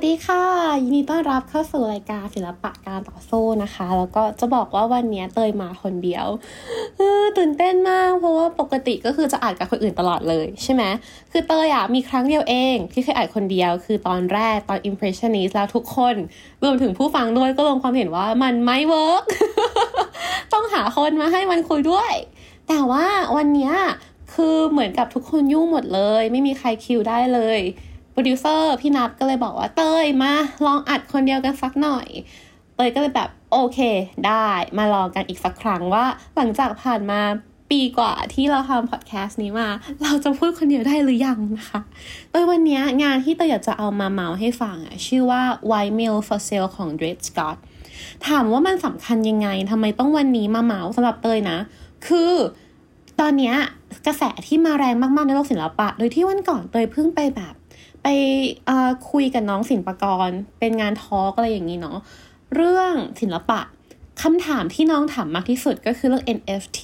วัสดีค่ะ ยินดีต้อนรับเข้าสู่รายการศิลปะการต่อสู้นะคะ แล้วก็จะบอกว่าวันนี้เตยมาคนเดียวตื่นเต้นมาก เพราะว่าปกติก็คือจะอ่านกับคนอื่นตลอดเลยใช่ไหมคือเตยอะมีครั้งเดียวเอง ที่เคยอ่านคนเดียวคือตอนแรกตอน impressionist แล้วทุกคน รวมถึงผู้ฟังด้วยก็ลงความเห็นว่ามันไม่เวิร์กต้องหาคนมาให้มันคุยด้วย แต่ว่าวันนี้คือเหมือนกับทุกคนยุ่งหมดเลย ไม่มีใครคิวได้เลย โปรดิวเซอร์พี่นัทก็เลยบอกว่าเตยมาลองอัดคนเดียวกันสักหน่อย เตยก็เลยแบบโอเค ได้มาลองกันอีกสักครั้งว่า หลังจากผ่านมาปีกว่าที่เราทำพอดแคสต์นี้มา เราจะพูดคนเดียวได้หรือยังนะคะโดยวันนี้งานที่เตยอยากจะเอามาเมาท์ให้ฟังอะชื่อว่า White Male for Sale ของ Dread Scott ถามว่ามันสำคัญยังไงทำไมต้องวันนี้มาเมาท์สำหรับเตยนะ คือตอนนี้กระแสที่มาแรงมากๆในโลกศิลปะ โดยที่วันก่อนเตยเพิ่งไปแบบ ไปคุยกับน้องศิลปกร เป็นงานทอล์กอะไรอย่างนี้เนาะเรื่องศิลปะคำถามที่น้องถามมากที่สุดก็คือเรื่อง NFT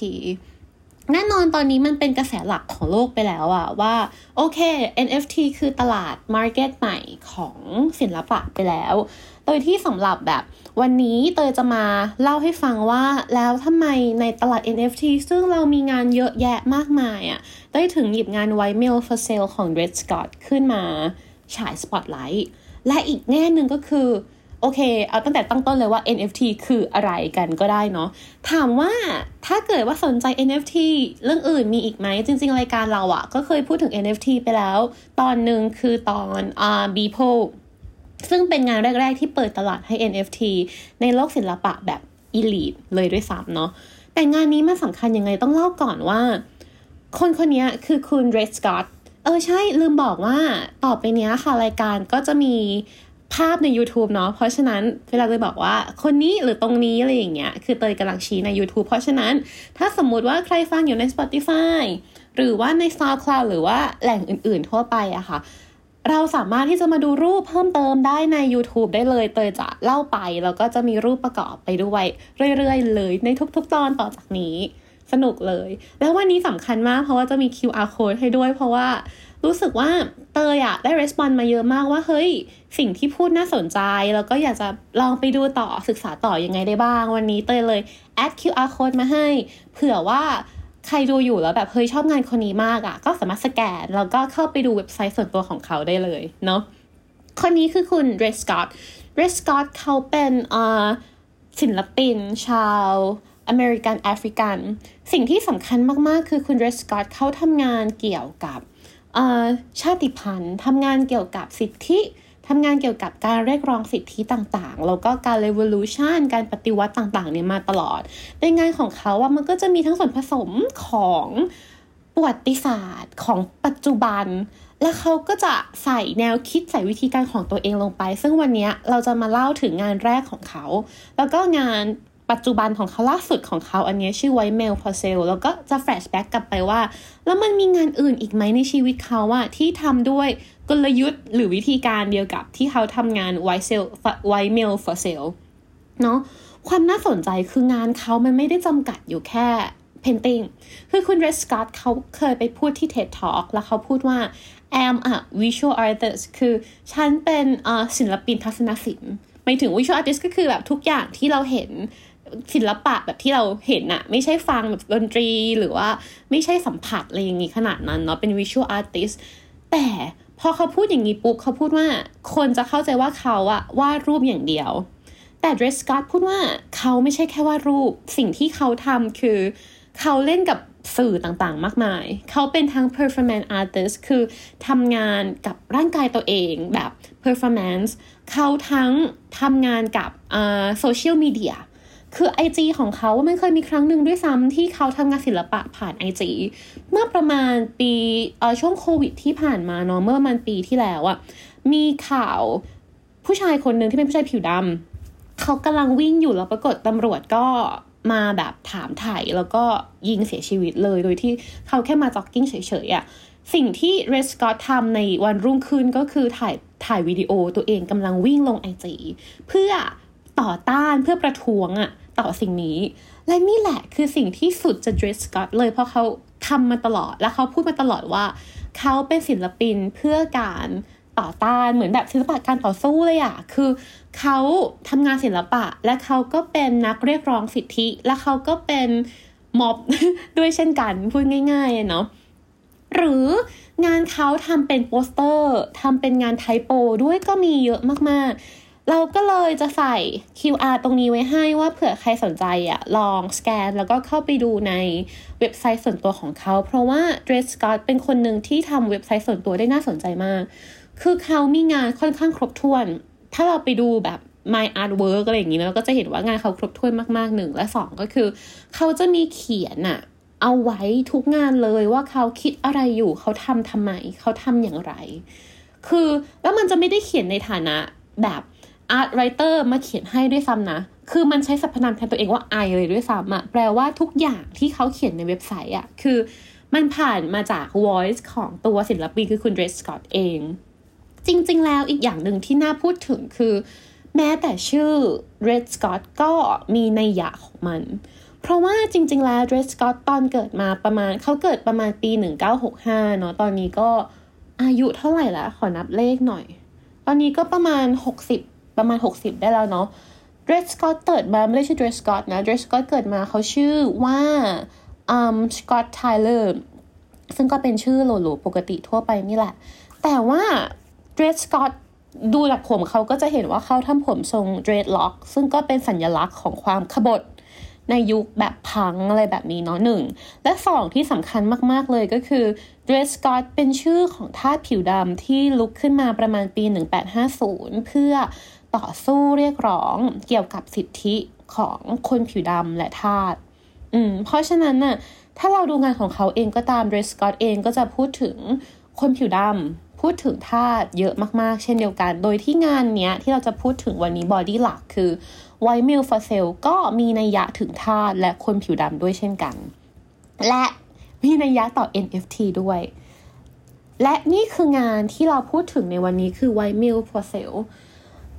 แน่นอนตอนนี้มันเป็นกระแสหลักของโลกไปแล้วอะว่า โอเค NFT คือตลาด Market ใหม่ของศิลปะไปแล้ว โดยที่สำหรับแบบวันนี้เตยจะมาเล่าให้ฟังว่าแล้วทำไมในตลาด NFT ซึ่งเรามีงานเยอะแยะมากมายอะ่ะได้ถึงหยิบงาน White Mail for Sale ของ Red Scott ขึ้นมาฉายสปอตไลท์และอีกแง่หนึ่งก็คือ โอเค เอาตั้งแต่ตั้งต้นเลยว่า NFT คืออะไรกันก็ได้เนาะถามว่าถ้าเกิดว่าสนใจ NFT เรื่องอื่นมีอีกไหม จริง ๆ รายการเราอะก็เคยพูดถึง NFT ไปแล้ว ตอนหนึ่งคือตอนอ่า b p o ซึ่งเป็นงานแรก ๆ ที่เปิดตลาดให้ NFT ในโลกศิลปะแบบ elite เลยด้วยซ้ำเนาะแต่งานนี้มันสำคัญยังไงต้องเล่าก่อนว่า คนคนนี้คือคุณเรดสกอตเออใช่ลืมบอกว่าต่อไปนี้ค่ะ รายการก็จะมีภาพใน YouTube เนาะเพราะฉะนั้นเวลาเลยบอกว่าคนนี้หรือตรงนี้อะไรอย่างเงี้ยคือเตยกำลังชี้ใน YouTube เพราะฉะนั้นถ้าสมมุติว่าใครฟังอยู่ใน Spotify หรือว่าใน SoundCloud หรือว่าแหล่งอื่นๆทั่วไปอะค่ะ เราสามารถที่จะมาดูรูปเพิ่มเติมได้ใน YouTube ได้เลย เตยจะเล่าไป แล้วก็จะมีรูปประกอบไปด้วย เรื่อยๆ เลยในทุกๆ ตอนต่อจากนี้ สนุกเลย แล้ววันนี้สำคัญมากเพราะว่าจะมี QR code ให้ด้วย เพราะว่ารู้สึกว่าเตยอะได้รีสปอนมาเยอะมากว่า เฮ้ย สิ่งที่พูดน่าสนใจ แล้วก็อยากจะลองไปดูต่อศึกษาต่อยังไงได้บ้าง วันนี้เตยเลยแอด QR code มาให้ เผื่อว่า ใครดูอยู่แล้วแบบเฮ้ยชอบงานคนนี้มากอะ่ะ ก็สามารถสแกน แล้วก็เข้าไปดูเว็บไซต์ส่วนตัวของเขาได้เลยเนาะคนนี้คือคุณเรสกอตเรสกอตเขาเป็นศิลปิน ชาวอเมริกันแอฟริกัน สิ่งที่สำคัญมาก ๆ คือคุณเรสกอตเขาทำงานเกี่ยวกับชาติพันธุ์ทำงานเกี่ยวกับสิทธิ ทำงานเกี่ยวกับการเรียกร้องสิทธิต่างๆ แล้วก็การ revolution การปฏิวัติต่างๆเนี่ยมาตลอด ในงานของเขาอะมันก็จะมีทั้งส่วนผสมของประวัติศาสตร์ของปัจจุบัน และเขาก็จะใส่แนวคิดใส่วิธีการของตัวเองลงไป ซึ่งวันนี้เราจะมาเล่าถึงงานแรกของเขา แล้วก็งาน ปัจจุบันของเขาล่าสุดของเขาอันนี้ชื่อ White Male for Sale แล้วก็จะ flashback กลับไปว่า แล้วมันมีงานอื่นอีกไหมในชีวิตเขาอะที่ทำด้วยกลยุทธ์หรือวิธีการเดียวกับที่เขาทำงานไวเซลไวเมลฟอเซลเนาะความน่าสนใจคืองานเขามันไม่ได้จำกัดอยู่แค่ painting คือคุณเรสกอตเขาเคยไปพูดที่ TED Talk แล้วเขาพูดว่า am a visual artist คือฉันเป็นศิลปินทัศนศิลป์หมายถึง visual artist ก็คือแบบทุกอย่างที่เราเห็น ศิลปะแบบที่เราเห็นอะไม่ใช่ฟังแบบดนตรีหรือว่าไม่ใช่สัมผัสอะไรอย่างงี้ขนาดนั้นเนาะเป็น visual artist แต่พอเขาพูดอย่างนี้ปุ๊บเขาพูดว่าคนจะเข้าใจว่าเขาอะวาดรูปอย่างเดียว แต่เดรสกอตพูดว่าเขาไม่ใช่แค่วาดรูป สิ่งที่เขาทำคือ เขาเล่นกับสื่อต่างๆ มากมาย เขาเป็นทั้ง performance artist คือทำงานกับร่างกายตัวเองแบบ performance เขาทั้งทำงานกับโซเชียลมีเดีย คือ IG ของเขาว่ามันเคยมีครั้งหนึ่งด้วยซ้ำที่เขาทำงานศิลปะผ่าน IG เมื่อประมาณปีเอ่อช่วงโควิดที่ผ่านมาเนาะเมื่อมันปีที่แล้วอะมีข่าวผู้ชายคนหนึ่งที่เป็นผู้ชายผิวดำเขากำลังวิ่งอยู่แล้วปรากฏตำรวจก็มาแบบถามถ่ายแล้วก็ยิงเสียชีวิตเลย โดยที่เขาแค่มาจ็อกกิ้งเฉยๆอะ่ะสิ่งที่เรสกอตทำในวันรุ่งขึ้นก็คือถ่ายถ่ายวิดีโอตัวเองกำลังวิ่งลงไอจีเพื่อต่อต้านเพื่อประท้วงอะ ต่อสิ่งนี้ และนี่แหละคือสิ่งที่สุดจะเดรสกอตเลยเพราะเขาทำมาตลอดและเขาพูดมาตลอดว่า เขาเป็นศิลปินเพื่อการต่อต้านเหมือนแบบศิลปะการต่อสู้เลยอะคือเขาทำงานศิลปะ และเขาก็เป็นนักเรียกร้องสิทธิ และเขาก็เป็นม็อบด้วยเช่นกันพูดง่ายๆเนาะหรืองานเขาทำเป็นโปสเตอร์ทำเป็นงานไทโปด้วยก็มีเยอะมากๆ เราก็เลยจะใส่ QR ตรงนี้ไว้ให้ว่าเผื่อใครสนใจอะลองสแกนแล้วก็เข้าไปดูในเว็บไซต์ส่วนตัวของเขา เพราะว่า Dress Scott เป็นคนหนึ่งที่ทำเว็บไซต์ส่วนตัวได้น่าสนใจมาก คือเขามีงานค่อนข้างครบถ้วน ถ้าเราไปดูแบบ My Artwork อะไรอย่างนี้เราก็จะเห็นว่างานเขาครบถ้วนมากๆหนึ่งและสองก็คือ เขาจะมีเขียนอะเอาไว้ทุกงานเลยว่าเขาคิดอะไรอยู่ เขาทำทำไม เขาทำอย่างไร คือแล้วมันจะไม่ได้เขียนในฐานะแบบ art writer มาเขียนให้ด้วยซ้ำนะ คือมันใช้สรรพนามแทนตัวเองว่า I เลยด้วยซ้ำอะแปลว่าทุกอย่างที่เขาเขียนในเว็บไซต์อะคือมันผ่านมาจาก voice ของตัวศิลปินคือคุณ Dread Scott เอง จริงๆ แล้วอีกอย่างหนึ่งที่น่าพูดถึงคือ แม้แต่ชื่อ Red Scott ก็มีในยะของมัน เพราะว่าจริง ๆ แล้ว Dread Scott ตอนเกิดมาประมาณเขาเกิดประมาณปี 1965 เนาะตอนนี้ก็อายุเท่าไหร่ละขอนับเลขหน่อย ตอนนี้ก็ประมาณ 60 ประมาณ 60 ได้แล้วเนาะ Dread Scott เกิดมาไม่ได้ชื่อ Dread Scott นะ Dread Scott เกิดมาเขาชื่อว่าอืม Scott Tyler ซึ่งก็เป็นชื่อโหลๆปกติทั่วไปนี่แหละ แต่ว่า Dread Scott ดูจากผมเขาก็จะเห็นว่าเขาทำผมทรง dreadlock ซึ่งก็เป็นสัญลักษณ์ของความขบฏในยุคแบบพังอะไรแบบนี้เนาะหนึ่ง และสองที่สำคัญมาก ๆ เลยก็คือ Dred Scott เป็นชื่อของทาสผิวดำที่ลุกขึ้นมาประมาณปี 1850 เพื่อ ต่อสู้เรียกร้องเกี่ยวกับสิทธิของคนผิวดำและทาสอืมเพราะฉะนั้นน่ะถ้าเราดูงานของเขาเองก็ตาม Dred Scott เองก็จะพูดถึงคนผิวดำพูดถึงทาสเยอะมากๆ เช่นเดียวกัน โดยที่งานเนี้ยที่เราจะพูดถึงวันนี้บอดี้หลักคือWhite Male for Sale ก็มีนัยยะถึงทาสและคนผิวดำด้วยเช่นกัน และมีนัยยะต่อ NFT ด้วย และนี่คืองานที่เราพูดถึงในวันนี้คือ White Male for Sale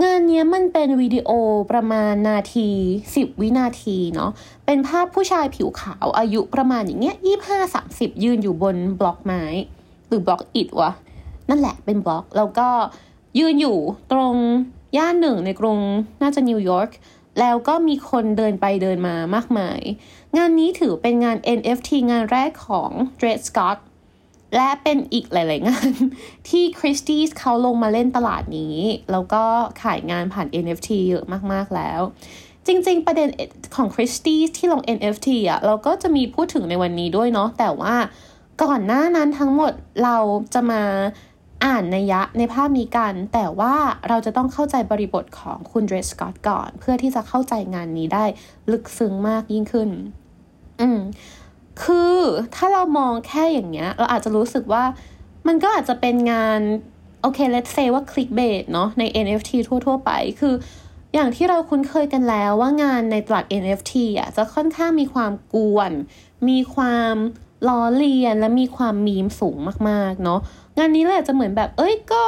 งานนี้มันเป็นวิดีโอประมาณนาที 10 วินาทีเนาะ เป็นภาพผู้ชายผิวขาวอายุประมาณอย่างเงี้ยยี่ห้าสามสิบยืนอยู่บนบล็อกไม้ หรือบล็อกอิฐวะ นั่นแหละเป็นบล็อก แล้วก็ยืนอยู่ตรงย่านหนึ่งในกรุงน่าจะนิวยอร์ก แล้วก็มีคนเดินไปเดินมามากมาย งานนี้ถือเป็นงาน NFT งานแรกของ Dred Scott และเป็นอีกหลาย ๆ งาน ที่ Christie's เขาลงมาเล่นตลาดนี้ แล้วก็ขายงานผ่าน NFT เยอะมาก ๆ แล้ว จริง ๆ ประเด็นของ Christie's ที่ลง NFT อะ เราก็จะมีพูดถึงในวันนี้ด้วยเนาะแต่ว่าก่อนหน้านั้นทั้งหมดเราจะมาอ่านในยะในภาพนี้กัน แต่ว่าเราจะต้องเข้าใจบริบทของคุณเดรสกอตก่อน เพื่อที่จะเข้าใจงานนี้ได้ลึกซึ้งมากยิ่งขึ้น อืม คือถ้าเรามองแค่อย่างเงี้ย เราอาจจะรู้สึกว่ามันก็อาจจะเป็นงาน โอเค let's say ว่า clickbait เนาะใน NFT ทั่ว ๆ ไป คืออย่างที่เราคุ้นเคยกันแล้วว่างานในตลาด NFT อะจะค่อนข้างมีความกวน มีความล้อเลียนและมีความมีมสูงมากๆ เนาะงานนี้เลยจะเหมือนแบบ เอ้ยก็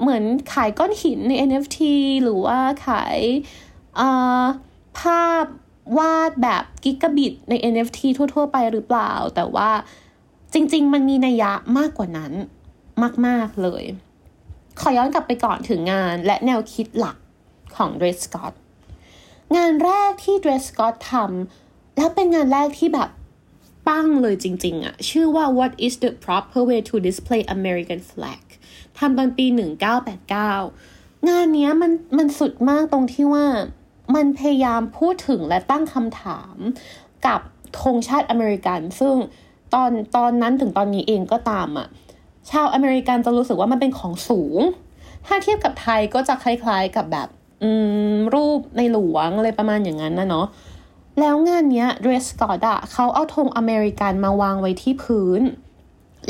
เหมือนขายก้อนหินใน NFT หรือว่าขายภาพ วาดแบบกิกะบิตใน NFT ทั่ว ๆ ไปหรือเปล่า แต่ว่าจริง ๆ มันมีนัยยะมากกว่านั้นมาก ๆ เลย ขอย้อนกลับไปก่อนถึงงานและแนวคิดหลักของ Dred Scott งานแรกที่ Dred Scott ทำแล้วเป็นงานแรกที่แบบปั้งเลยจริง ๆอะชื่อว่า What is the proper way to display American flag ทำตอนปี 1989 งานนี้มันมันสุดมากตรงที่ว่า มันพยายามพูดถึงและตั้งคำถามกับธงชาติอเมริกัน ซึ่งตอนตอนนั้นถึงตอนนี้เองก็ตามอะชาวอเมริกันจะรู้สึกว่ามันเป็นของสูง ถ้าเทียบกับไทยก็จะคล้ายๆกับแบบรูปในหลวงอะไรประมาณอย่างนั้นนะเนาะแล้วงานนี้เดรสกอตอะเขาเอาธงอเมริกันมาวางไว้ที่พื้น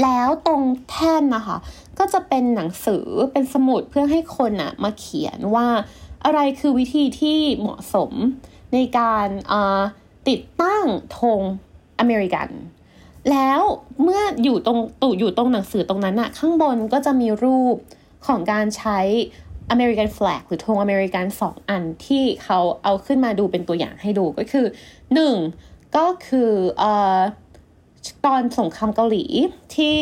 แล้วตรงแท่นนะคะ ก็จะเป็นหนังสือเป็นสมุดเพื่อให้คนอะมาเขียนว่า อะไรคือวิธีที่เหมาะสมในการติดตั้งธงอเมริกัน แล้วเมื่ออยู่ตรงตุอยู่ตรงหนังสือตรงนั้นอะข้างบนก็จะมีรูปของการใช้ American flag หรือธงอเมริกันสองอันที่เขาเอาขึ้นมาดูเป็นตัวอย่างให้ดูก็คือหนึ่งก็คืออตอนสงครามเกาหลีที่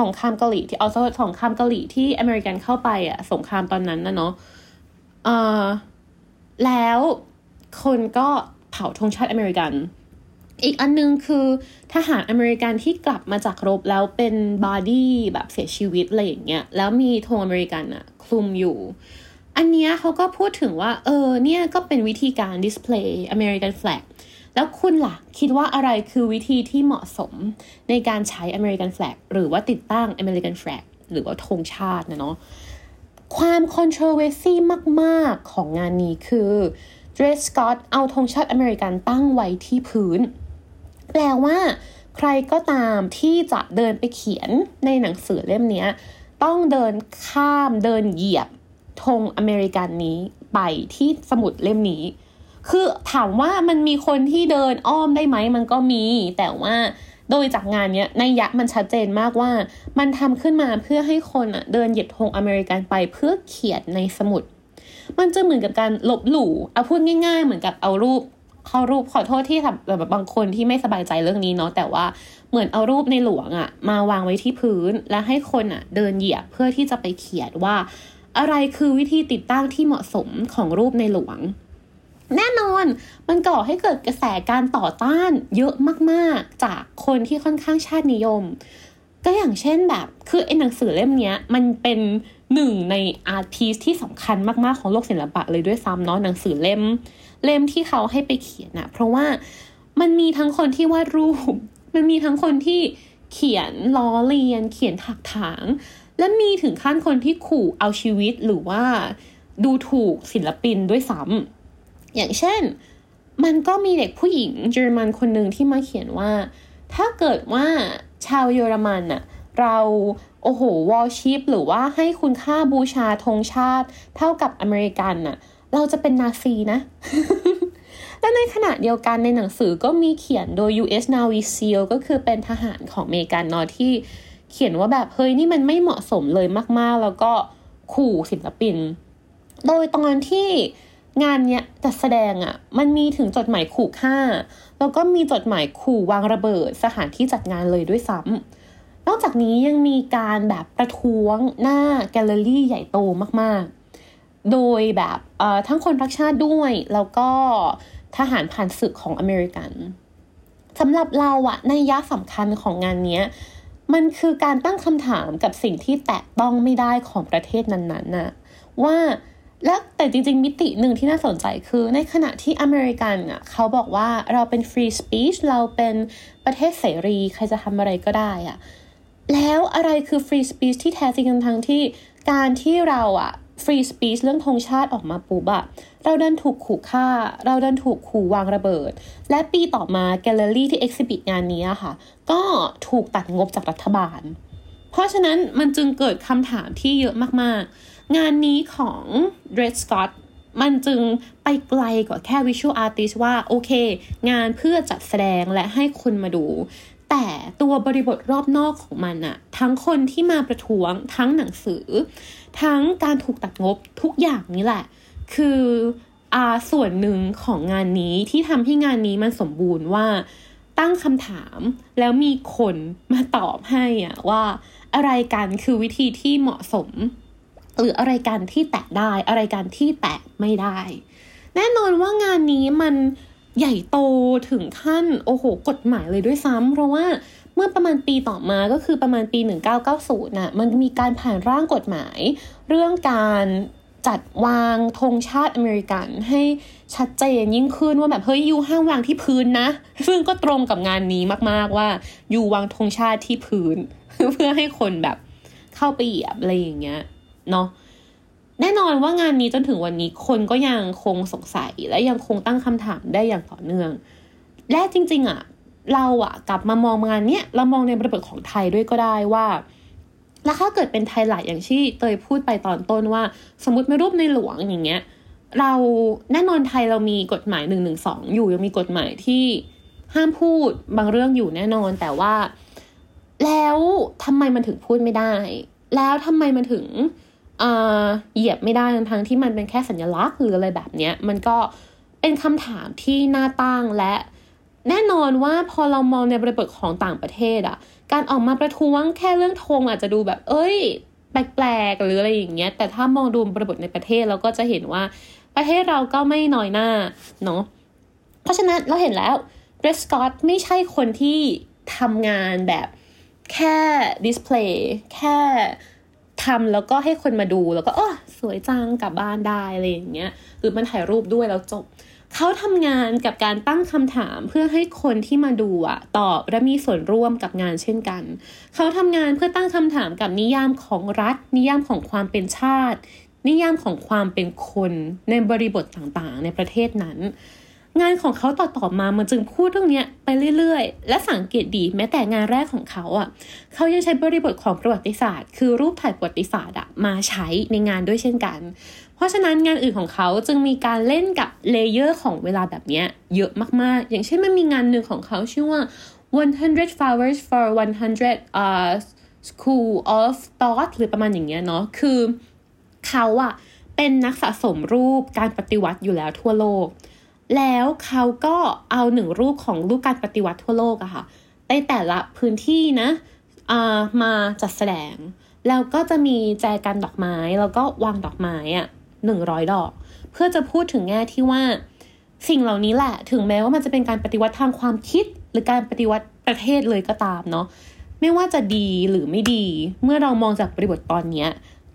สงครามเกาหลีที่เอาสงครามเกาหลีที่อเมริกันเข้าไปอะสงครามตอนนั้นนะเนาะ เออแล้วคนก็เผาธงชาติอเมริกัน อีกอันนึงคือทหารอเมริกันที่กลับมาจากรบแล้วเป็น body แบบเสียชีวิตอะไรอย่างเงี้ยแล้วมีธงอเมริกันอะคลุมอยู่ อันเนี้ยเขาก็พูดถึงว่า เออเนี่ยก็เป็นวิธีการ display American flag แล้วคุณล่ะ คิดว่าอะไรคือวิธีที่เหมาะสมในการใช้ American flag หรือว่าติดตั้ง American flag หรือว่าธงชาตินะเนาะ ความ controversy มาก ๆ ของงานนี้คือ Dread Scott เอาธงชาติอเมริกันตั้งไว้ที่พื้น แปลว่า ใครก็ตามที่จะเดินไปเขียนในหนังสือเล่มนี้ ต้องเดินข้ามเดินเหยียบธงอเมริกันนี้ไปที่สมุดเล่มนี้ คือถามว่ามันมีคนที่เดินอ้อมได้ไหมมันก็มี แต่ว่า โดยจากงานเนี้ยนัยยะมันชัดเจนมากว่า มันทำขึ้นมาเพื่อให้คนอะเดินเหยียบธงอเมริกันไปเพื่อเขียนในสมุด มันจะเหมือนกับการลบหลู่เอาพูดง่าย ๆ เหมือนกับเอารูปเขารูปขอโทษที่แบบบางคนที่ไม่สบายใจเรื่องนี้เนาะแต่ว่าเหมือนเอารูปในหลวงอะมาวางไว้ที่พื้น และให้คนอะเดินเหยียบเพื่อที่จะไปเขียนว่า อะไรคือวิธีติดตั้งที่เหมาะสมของรูปในหลวง แน่นอนมันก่อให้เกิดกระแสการต่อต้านเยอะมากๆ จากคนที่ค่อนข้างชาตินิยม ก็อย่างเช่นแบบคือไอ้หนังสือเล่มนี้มันเป็นหนึ่งในอาร์ติสที่สำคัญมากๆของโลกศิลปะเลยด้วยซ้ำเนาะหนังสือเล่ม เล่มที่เขาให้ไปเขียนอะเพราะว่ามันมีทั้งคนที่วาดรูป มันมีทั้งคนที่เขียนล้อเลียน เขียนถักถาง และมีถึงขั้นคนที่ขู่เอาชีวิตหรือว่าดูถูกศิลปินด้วยซ้ำ อย่างเช่น มันก็มีเด็กผู้หญิงเยอรมันคนหนึ่งที่มาเขียนว่า ถ้าเกิดว่าชาวเยอรมันอะเราโอ้โหวอลชิปหรือว่าให้คุณค่าบูชาธงชาติเท่ากับอเมริกันน่ะ เราจะเป็นนาซีนะ และในขณะเดียวกันในหนังสือก็มีเขียนโดย U.S. Navy SEAL ก็คือเป็นทหารของอเมริกันเนาะที่เขียนว่าแบบเฮ้ยนี่มันไม่เหมาะสมเลยมากๆ แล้วก็ขู่ศิลปิน โดยตอนที่ งานเนี้ยจัดแสดงอะ่ะ มันมีถึงจดหมายขู่ฆ่า แล้วก็มีจดหมายขู่วางระเบิดสถานที่จัดงานเลยด้วยซ้ำนอกจากนี้ยังมีการแบบประท้วงหน้าแกลเลอรี่ใหญ่โตมาก ๆ โดยแบบทั้งคนรักชาติด้วย แล้วก็ทหารผ่านศึกของอเมริกันสำหรับเราอะนัยยะสำคัญของงานนี้มันคือการตั้งคำถามกับสิ่งที่แตะต้องไม่ได้ของประเทศนั้นๆน่ะว่า และแต่จริง ๆ มิติหนึ่งที่น่าสนใจคือในขณะที่อเมริกันอะเขาบอกว่าเราเป็น free speech เราเป็นประเทศเสรี ใครจะทำอะไรก็ได้อะแล้วอะไรคือ free speech ที่แท้จริงทั้งที่การที่เราอะ free speech เรื่องธงชาติออกมาปุ๊บอะเราดันถูกขู่ฆ่า เราดันถูกขู่วางระเบิด และปีต่อมาแกลเลอรี่ที่ exhibit งานนี้ค่ะ ก็ถูกตัดงบจากรัฐบาล เพราะฉะนั้นมันจึงเกิดคำถามที่เยอะมากๆ งานนี้ของ Dread Scott มันจึงไปไกลกว่าแค่ Visual Artist ว่าโอเค งานเพื่อจัดแสดงและให้คนมาดู แต่ตัวบริบทรอบนอกของมันอะทั้งคนที่มาประท้วงทั้งหนังสือ ทั้งการถูกตัดงบทุกอย่างนี้แหละ คืออาส่วนหนึ่งของงานนี้ที่ทำให้งานนี้มันสมบูรณ์ว่าตั้งคำถามแล้วมีคนมาตอบให้อะว่า อะไรกันคือวิธีที่เหมาะสม หรืออะไรกันที่แตะได้อะไรกันที่แตะไม่ได้ แน่นอนว่างานนี้มันใหญ่โตถึงขั้นโอ้โห กฎหมายเลยด้วยซ้ำเพราะว่าเมื่อประมาณปีต่อมาก็คือประมาณปี 1990น่ะมันมีการผ่านร่างกฎหมาย เรื่องการจัดวางธงชาติอเมริกันให้ชัดเจนยิ่งขึ้นว่าแบบเฮ้ยยูห้ามวางที่พื้นนะ ซึ่งก็ตรงกับงานนี้มากๆว่ายูวางธงชาติที่พื้น เพื่อให้คนแบบเข้าไปเหยียบอะไรอย่างเงี้ย เนาะแน่นอนว่างานนี้จนถึงวันนี้คนก็ยังคงสงสัยและยังคงตั้งคำถามได้อย่างต่อเนื่อง และจริง ๆอะเราอะกลับมามองงานเนี้ยเรามองในบริบทของไทยด้วยก็ได้ว่าแล้วถ้าเกิดเป็นไทยหลายอย่างที่เตยพูดไปตอนต้นว่า สมมติไมารูปในหลวงอย่างเงี้ย เราแน่นอนไทยเรามีกฎหมายหนึ่งหนึ่งสองอยู่ยังมีกฎหมายที่ห้ามพูดบางเรื่องอยู่แน่นอนแต่ว่า แล้วทำไมมันถึงพูดไม่ได้ แล้วทำไมมันถึง เหยียบไม่ได้ทั้งที่มันเป็นแค่สัญลักษณ์หรืออะไรแบบเนี้ย มันก็เป็นคำถามที่น่าตั้งและแน่นอนว่าพอเรามองในบริบทของต่างประเทศอะการออกมาประท้วงแค่เรื่องธงอาจจะดูแบบ เอ้ย แปลกๆหรืออะไรอย่างเงี้ย แต่ถ้ามองดูบริบทในประเทศเราก็จะเห็นว่าประเทศเราก็ไม่น้อยหน้าเนาะเพราะฉะนั้นเราเห็นแล้วเดรสกอตไม่ใช่คนที่ทำงานแบบแค่ดิสเพลย์แค่ ทำแล้วก็ให้คนมาดูแล้วก็เออสวยจังกลับบ้านได้อะไรอย่างเงี้ยหรือมันถ่ายรูปด้วยแล้วจบเขาทำงานกับการตั้งคำถามเพื่อให้คนที่มาดูอะตอบและมีส่วนร่วมกับงานเช่นกัน เขาทำงานเพื่อตั้งคำถามกับนิยามของรัฐ นิยามของความเป็นชาติ นิยามของความเป็นคนในบริบทต่างๆ ในประเทศนั้น งานของเขาต่อต่อมามันจึงพูดเรื่องนี้ไปเรื่อยๆ และสังเกตดีแม้แต่งานแรกของเขาอะเขายังใช้บริบทของประวัติศาสตร์ คือรูปถ่ายประวัติศาสตร์อะมาใช้ในงานด้วยเช่นกัน เพราะฉะนั้นงานอื่นของเขาจึงมีการเล่นกับ layer ของเวลาแบบนี้เยอะมากๆ อย่างเช่นมันมีงานหนึ่งของเขาชื่อว่า 100 flowers for 100 uh school of thought หรือประมาณอย่างเงี้ยเนาะคือเขาอะเป็นนักสะสมรูปการปฏิวัติอยู่แล้วทั่วโลก แล้วเขาก็เอาหนึ่งรูปของรูปการปฏิวัติทั่วโลกอะค่ะในแต่ละพื้นที่นะมาจัดแสดง แล้วก็จะมีแจกันดอกไม้ แล้วก็วางดอกไม้อะหนึ่งร้อยดอก เพื่อจะพูดถึงแง่ที่ว่า สิ่งเหล่านี้แหละ ถึงแม้ว่ามันจะเป็นการปฏิวัติทางความคิด หรือการปฏิวัติประเทศเลยก็ตามเนาะไม่ว่าจะดีหรือไม่ดี เมื่อเรามองจากบริบทตอนเนี้ย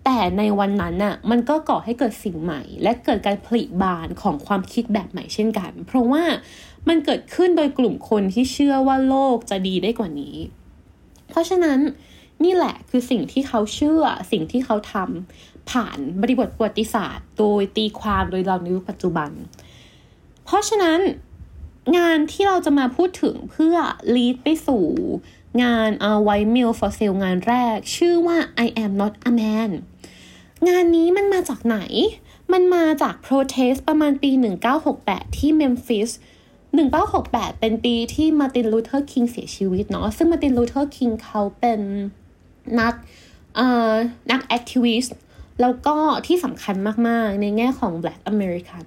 แต่ในวันนั้นน่ะมันก็ก่อให้เกิดสิ่งใหม่ และเกิดการผลิบานของความคิดแบบใหม่เช่นกัน เพราะว่ามันเกิดขึ้นโดยกลุ่มคนที่เชื่อว่าโลกจะดีได้กว่านี้ เพราะฉะนั้นนี่แหละคือสิ่งที่เขาเชื่อสิ่งที่เขาทำผ่านบริบทประวัติศาสตร์ โดยตีความโดยเราในยุคปัจจุบัน เพราะฉะนั้นงานที่เราจะมาพูดถึงเพื่อ lead ไปสู่ งาน uh, White Male for Sale งานแรก ชื่อว่า I am not a man งานนี้มันมาจากไหน มันมาจาก protest ประมาณปี 1968 ที่เมมฟิส1968 เป็นปีที่มาร์ตินลูเธอร์คิงเสียชีวิตเนาะซึ่งมาร์ตินลูเธอร์คิงเขาเป็นนักนัก activistแล้วก็ที่สำคัญมาก ๆ ในแง่ของ Black American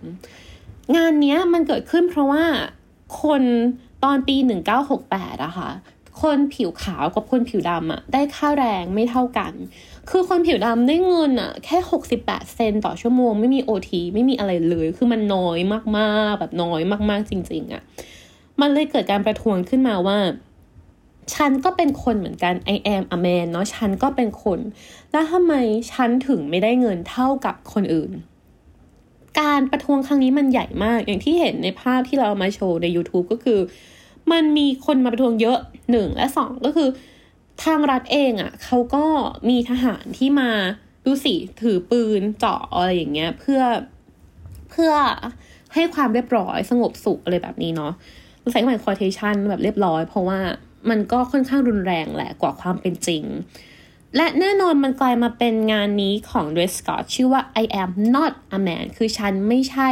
งานนี้มันเกิดขึ้นเพราะว่าคนตอนปี 1968อะค่ะ คนผิวขาวกับคนผิวดำอะได้ค่าแรงไม่เท่ากัน คือคนผิวดำได้เงินอะแค่หกสิบแปดเซนต่อชั่วโมง ไม่มีโอทีไม่มีอะไรเลย คือมันน้อยมากๆ แบบน้อยมากๆจริง ๆอะมันเลยเกิดการประท้วงขึ้นมาว่า ฉันก็เป็นคนเหมือนกัน I am a man เนาะฉันก็เป็นคน แล้วทำไมฉันถึงไม่ได้เงินเท่ากับคนอื่นการประท้วงครั้งนี้มันใหญ่มาก อย่างที่เห็นในภาพที่เรามาโชว์ใน YouTube ก็คือ มันมีคนมาประท้วงเยอะหนึ่งและสองก็คือ ทางรัฐเองอะ่ะเขาก็มีทหารที่มาดูสิถือปืนเจาะอะไรอย่างเงี้ย เพื่อเพื่อให้ความเรียบร้อยสงบสุขอะไรแบบนี้เนาะใส่คำหมาย quotation แบบเรียบร้อย เพราะว่ามันก็ค่อนข้างรุนแรงแหละกว่าความเป็นจริง และแน่นอนมันกลายมาเป็นงานนี้ของ Dress Scott ชื่อว่า I am not a man คือฉันไม่ใช่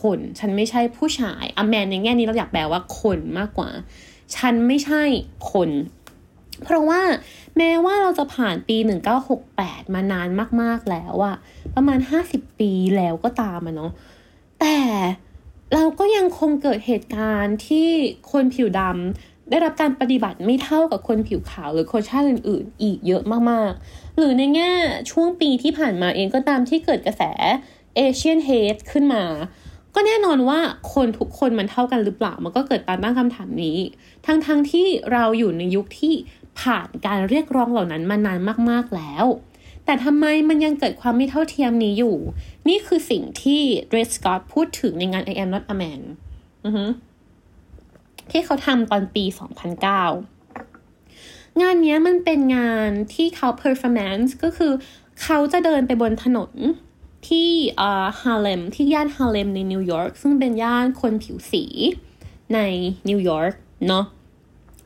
คน ฉันไม่ใช่ผู้ชาย a man ในแง่นี้เราอยากแปลว่าคนมากกว่า ฉันไม่ใช่คน เพราะว่าแม้ว่าเราจะผ่านปี 1968 มานานมากๆแล้วอะประมาณ 50 ปีแล้วก็ตามอะเนาะแต่เราก็ยังคงเกิดเหตุการณ์ที่คนผิวดำได้รับการปฏิบัติไม่เท่ากับคนผิวขาวหรือคนชาติอื่น ๆ อีกเยอะมากๆ หรือในแง่ช่วงปีที่ผ่านมาเองก็ตามที่เกิดกระแสเอเชียนเฮดขึ้นมา ก็แน่นอนว่าคนทุกคนมันเท่ากันหรือเปล่า มันก็เกิดการตั้งคำถามนี้ ทั้งๆทที่เราอยู่ในยุคที่ผ่านการเรียกร้องเหล่านั้นมานานมากๆแล้ว แต่ทำไมมันยังเกิดความไม่เท่าเทียมนี้อยู่ นี่คือสิ่งที่ Dread Scott พูดถึงในงาน I am not a man ที่เขาทำตอนปี 2009 งานนี้มันเป็นงานที่เขา performance ก็คือเขาจะเดินไปบนถนน ที่ฮาร์เล็มที่ย่านฮาร์เล็มในนิวยอร์กซึ่งเป็นย่านคนผิวสีในนิวยอร์กเนาะ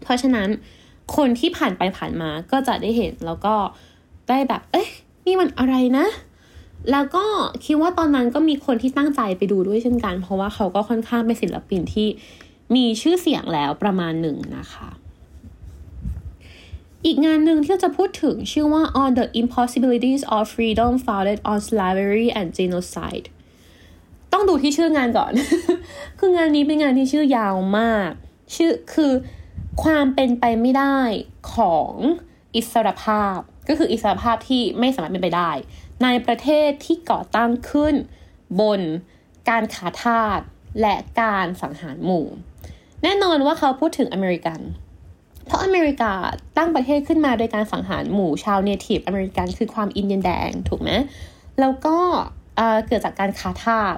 เพราะฉะนั้นคนที่ผ่านไปผ่านมาก็จะได้เห็นแล้วก็ได้แบบ เอ้ยนี่มันอะไรนะ แล้วก็คิดว่าตอนนั้นก็มีคนที่ตั้งใจไปดูด้วยเช่นกัน เพราะว่าเขาก็ค่อนข้างเป็นศิลปินที่มีชื่อเสียงแล้วประมาณหนึ่งนะคะ อีกงานหนึ่งที่จะพูดถึงชื่อว่า On the Impossibilities of Freedom Founded on Slavery and Genocide ต้องดูที่ชื่องานก่อน คืองานนี้เป็นงานที่ชื่อยาวมาก ชื่อคือความเป็นไปไม่ได้ของอิสรภาพ ก็คืออิสรภาพที่ไม่สามารถเป็นไปได้ ในประเทศที่ก่อตั้งขึ้นบนการค้าทาสและการสังหารหมู่ แน่นอนว่าเขาพูดถึงอเมริกัน เพราะอเมริกาตั้งประเทศขึ้นมาโดยการสังหารหมู่ชาว Native American คือชาวอินเดียนแดงถูกไหมแล้วก็เกิดจากการค้าทาส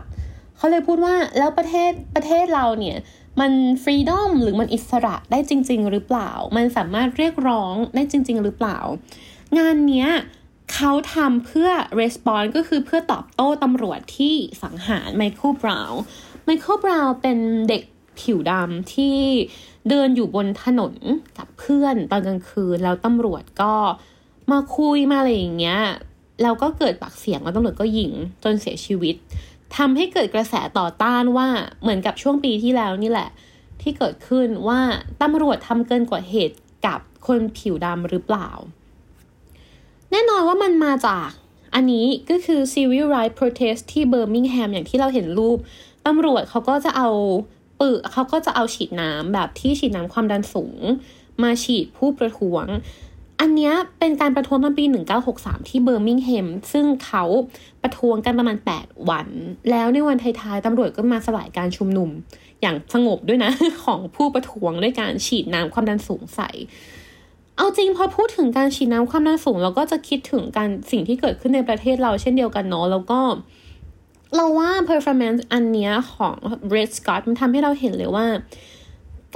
เขาเลยพูดว่าแล้วประเทศประเทศเราเนี่ยมันฟรีดอมหรือมันอิสระได้จริง ๆ หรือเปล่า มันสามารถเรียกร้องได้จริง ๆ หรือเปล่า งานเนี้ยเขาทำเพื่อ response ก็คือเพื่อตอบโต้ตำรวจที่สังหารไมเคิลบราวน์ไมเคิลบราวน์เป็นเด็ก ผิวดำที่เดินอยู่บนถนนกับเพื่อนตอนกลางคืน แล้วตำรวจก็มาคุยมาอะไรอย่างเงี้ยแล้วก็เกิดปากเสียงแล้วตำรวจก็ยิงจนเสียชีวิตทำให้เกิดกระแสต่อต้านว่าเหมือนกับช่วงปีที่แล้วนี่แหละ ที่เกิดขึ้นว่าตำรวจทำเกินกว่าเหตุกับคนผิวดำหรือเปล่า แน่นอนว่ามันมาจากอันนี้ก็คือ civil rights protest ที่เบอร์มิงแฮมอย่างที่เราเห็นรูปตำรวจเขาก็จะเอา ปืนเขาก็จะเอาฉีดน้ำแบบที่ฉีดน้ำความดันสูง มาฉีดผู้ประท้วง อันนี้เป็นการประท้วงตอนปี 1963 ที่เบอร์มิงแฮมซึ่งเขาประท้วงกันประมาณ 8 วัน แล้วในวันท้ายๆตำรวจก็มาสลายการชุมนุม อย่างสงบด้วยนะ ของผู้ประท้วงด้วยการฉีดน้ำความดันสูงใส่เอาจริงพอพูดถึงการฉีดน้ำความดันสูง เราก็จะคิดถึงการสิ่งที่เกิดขึ้นในประเทศเราเช่นเดียวกันเนาะแล้วก็ เราว่า performance อันเนี้ยของ Red Scott มันทำให้เราเห็นเลยว่า